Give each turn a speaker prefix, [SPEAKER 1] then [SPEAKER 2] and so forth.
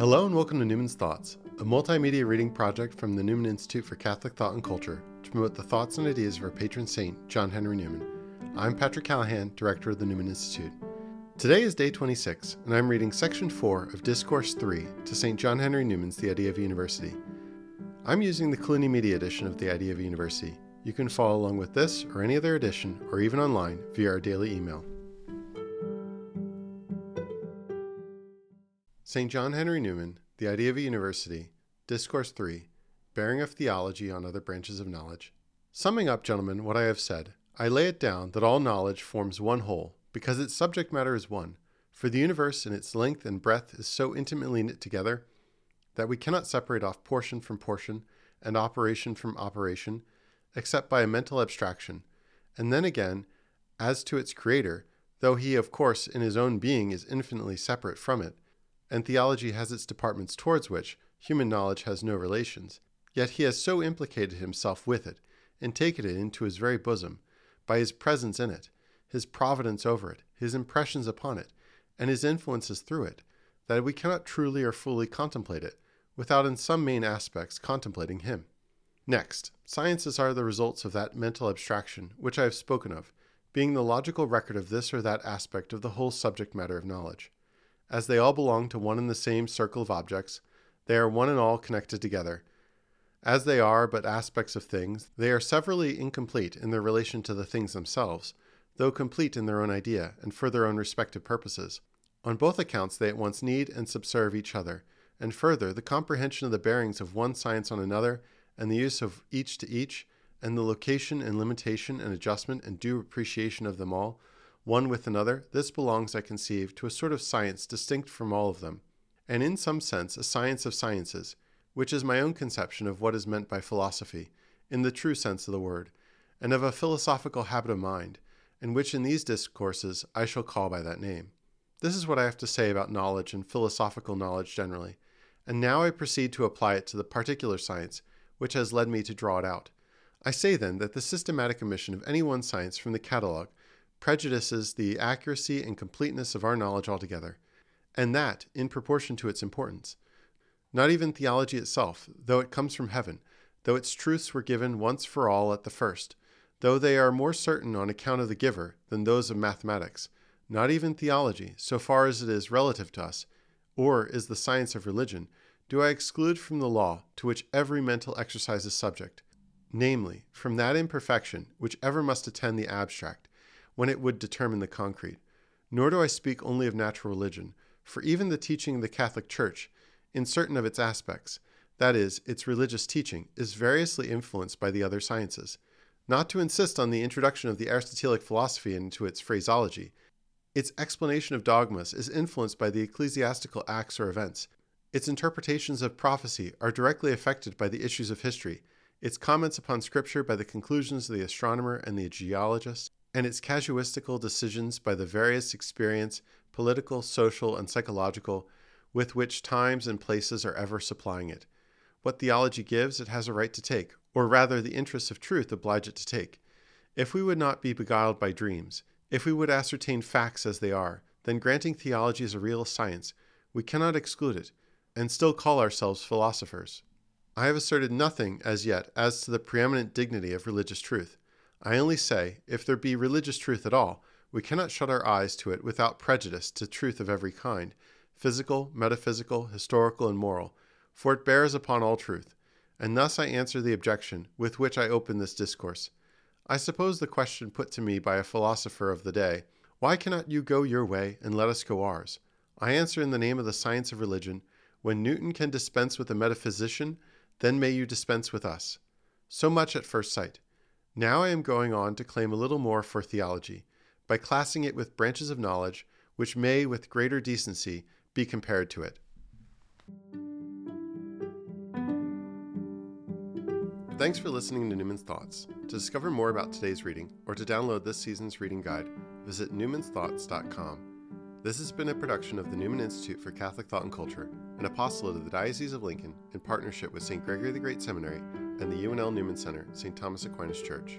[SPEAKER 1] Hello and welcome to Newman's Thoughts, a multimedia reading project from the Newman Institute for Catholic Thought and Culture to promote the thoughts and ideas of our patron saint, John Henry Newman. I'm Patrick Callahan, director of the Newman Institute. Today is day 26, and I'm reading section 4 of Discourse 3 to St. John Henry Newman's The Idea of University. I'm using the Cluny Media edition of The Idea of University. You can follow along with this or any other edition, or even online via our daily email. St. John Henry Newman, The Idea of a University, Discourse 3, Bearing of Theology on Other Branches of Knowledge. Summing up, gentlemen, what I have said, I lay it down that all knowledge forms one whole, because its subject matter is one. For the universe in its length and breadth is so intimately knit together that we cannot separate off portion from portion and operation from operation, except by a mental abstraction. And then again, as to its creator, though he, of course, in his own being is infinitely separate from it, and theology has its departments towards which human knowledge has no relations. Yet he has so implicated himself with it, and taken it into his very bosom, by his presence in it, his providence over it, his impressions upon it, and his influences through it, that we cannot truly or fully contemplate it, without in some main aspects contemplating him. Next, sciences are the results of that mental abstraction which I have spoken of, being the logical record of this or that aspect of the whole subject matter of knowledge. As they all belong to one and the same circle of objects, they are one and all connected together. As they are but aspects of things, they are severally incomplete in their relation to the things themselves, though complete in their own idea and for their own respective purposes. On both accounts, they at once need and subserve each other, and further, the comprehension of the bearings of one science on another, and the use of each to each, and the location and limitation and adjustment and due appreciation of them all, one with another, this belongs, I conceive, to a sort of science distinct from all of them, and in some sense a science of sciences, which is my own conception of what is meant by philosophy, in the true sense of the word, and of a philosophical habit of mind, and which in these discourses I shall call by that name. This is what I have to say about knowledge and philosophical knowledge generally, and now I proceed to apply it to the particular science which has led me to draw it out. I say then that the systematic omission of any one science from the catalogue prejudices the accuracy and completeness of our knowledge altogether, and that in proportion to its importance. Not even theology itself, though it comes from heaven, though its truths were given once for all at the first, though they are more certain on account of the giver than those of mathematics, not even theology, so far as it is relative to us, or is the science of religion, do I exclude from the law to which every mental exercise is subject, namely, from that imperfection which ever must attend the abstract, when it would determine the concrete. Nor do I speak only of natural religion, for even the teaching of the Catholic Church, in certain of its aspects, that is, its religious teaching, is variously influenced by the other sciences. Not to insist on the introduction of the Aristotelic philosophy into its phraseology, its explanation of dogmas is influenced by the ecclesiastical acts or events. Its interpretations of prophecy are directly affected by the issues of history, its comments upon Scripture by the conclusions of the astronomer and the geologist, and its casuistical decisions by the various experience, political, social, and psychological, with which times and places are ever supplying it. What theology gives, it has a right to take, or rather, the interests of truth oblige it to take. If we would not be beguiled by dreams, if we would ascertain facts as they are, then granting theology as a real science, we cannot exclude it, and still call ourselves philosophers. I have asserted nothing as yet as to the preeminent dignity of religious truth. I only say, if there be religious truth at all, we cannot shut our eyes to it without prejudice to truth of every kind physical, metaphysical, historical, and moral, for it bears upon all truth. And thus I answer the objection with which I open this discourse. I suppose the question put to me by a philosopher of the day, Why cannot you go your way and let us go ours? I answer in the name of the science of religion, When Newton can dispense with a metaphysician, then may you dispense with us. So much at first sight. Now I am going on to claim a little more for theology, by classing it with branches of knowledge which may, with greater decency, be compared to it. Thanks for listening to Newman's Thoughts. To discover more about today's reading or to download this season's reading guide, visit newmansthoughts.com. This has been a production of the Newman Institute for Catholic Thought and Culture, an apostolate of the Diocese of Lincoln in partnership with St. Gregory the Great Seminary and the UNL Newman Center, St. Thomas Aquinas Church.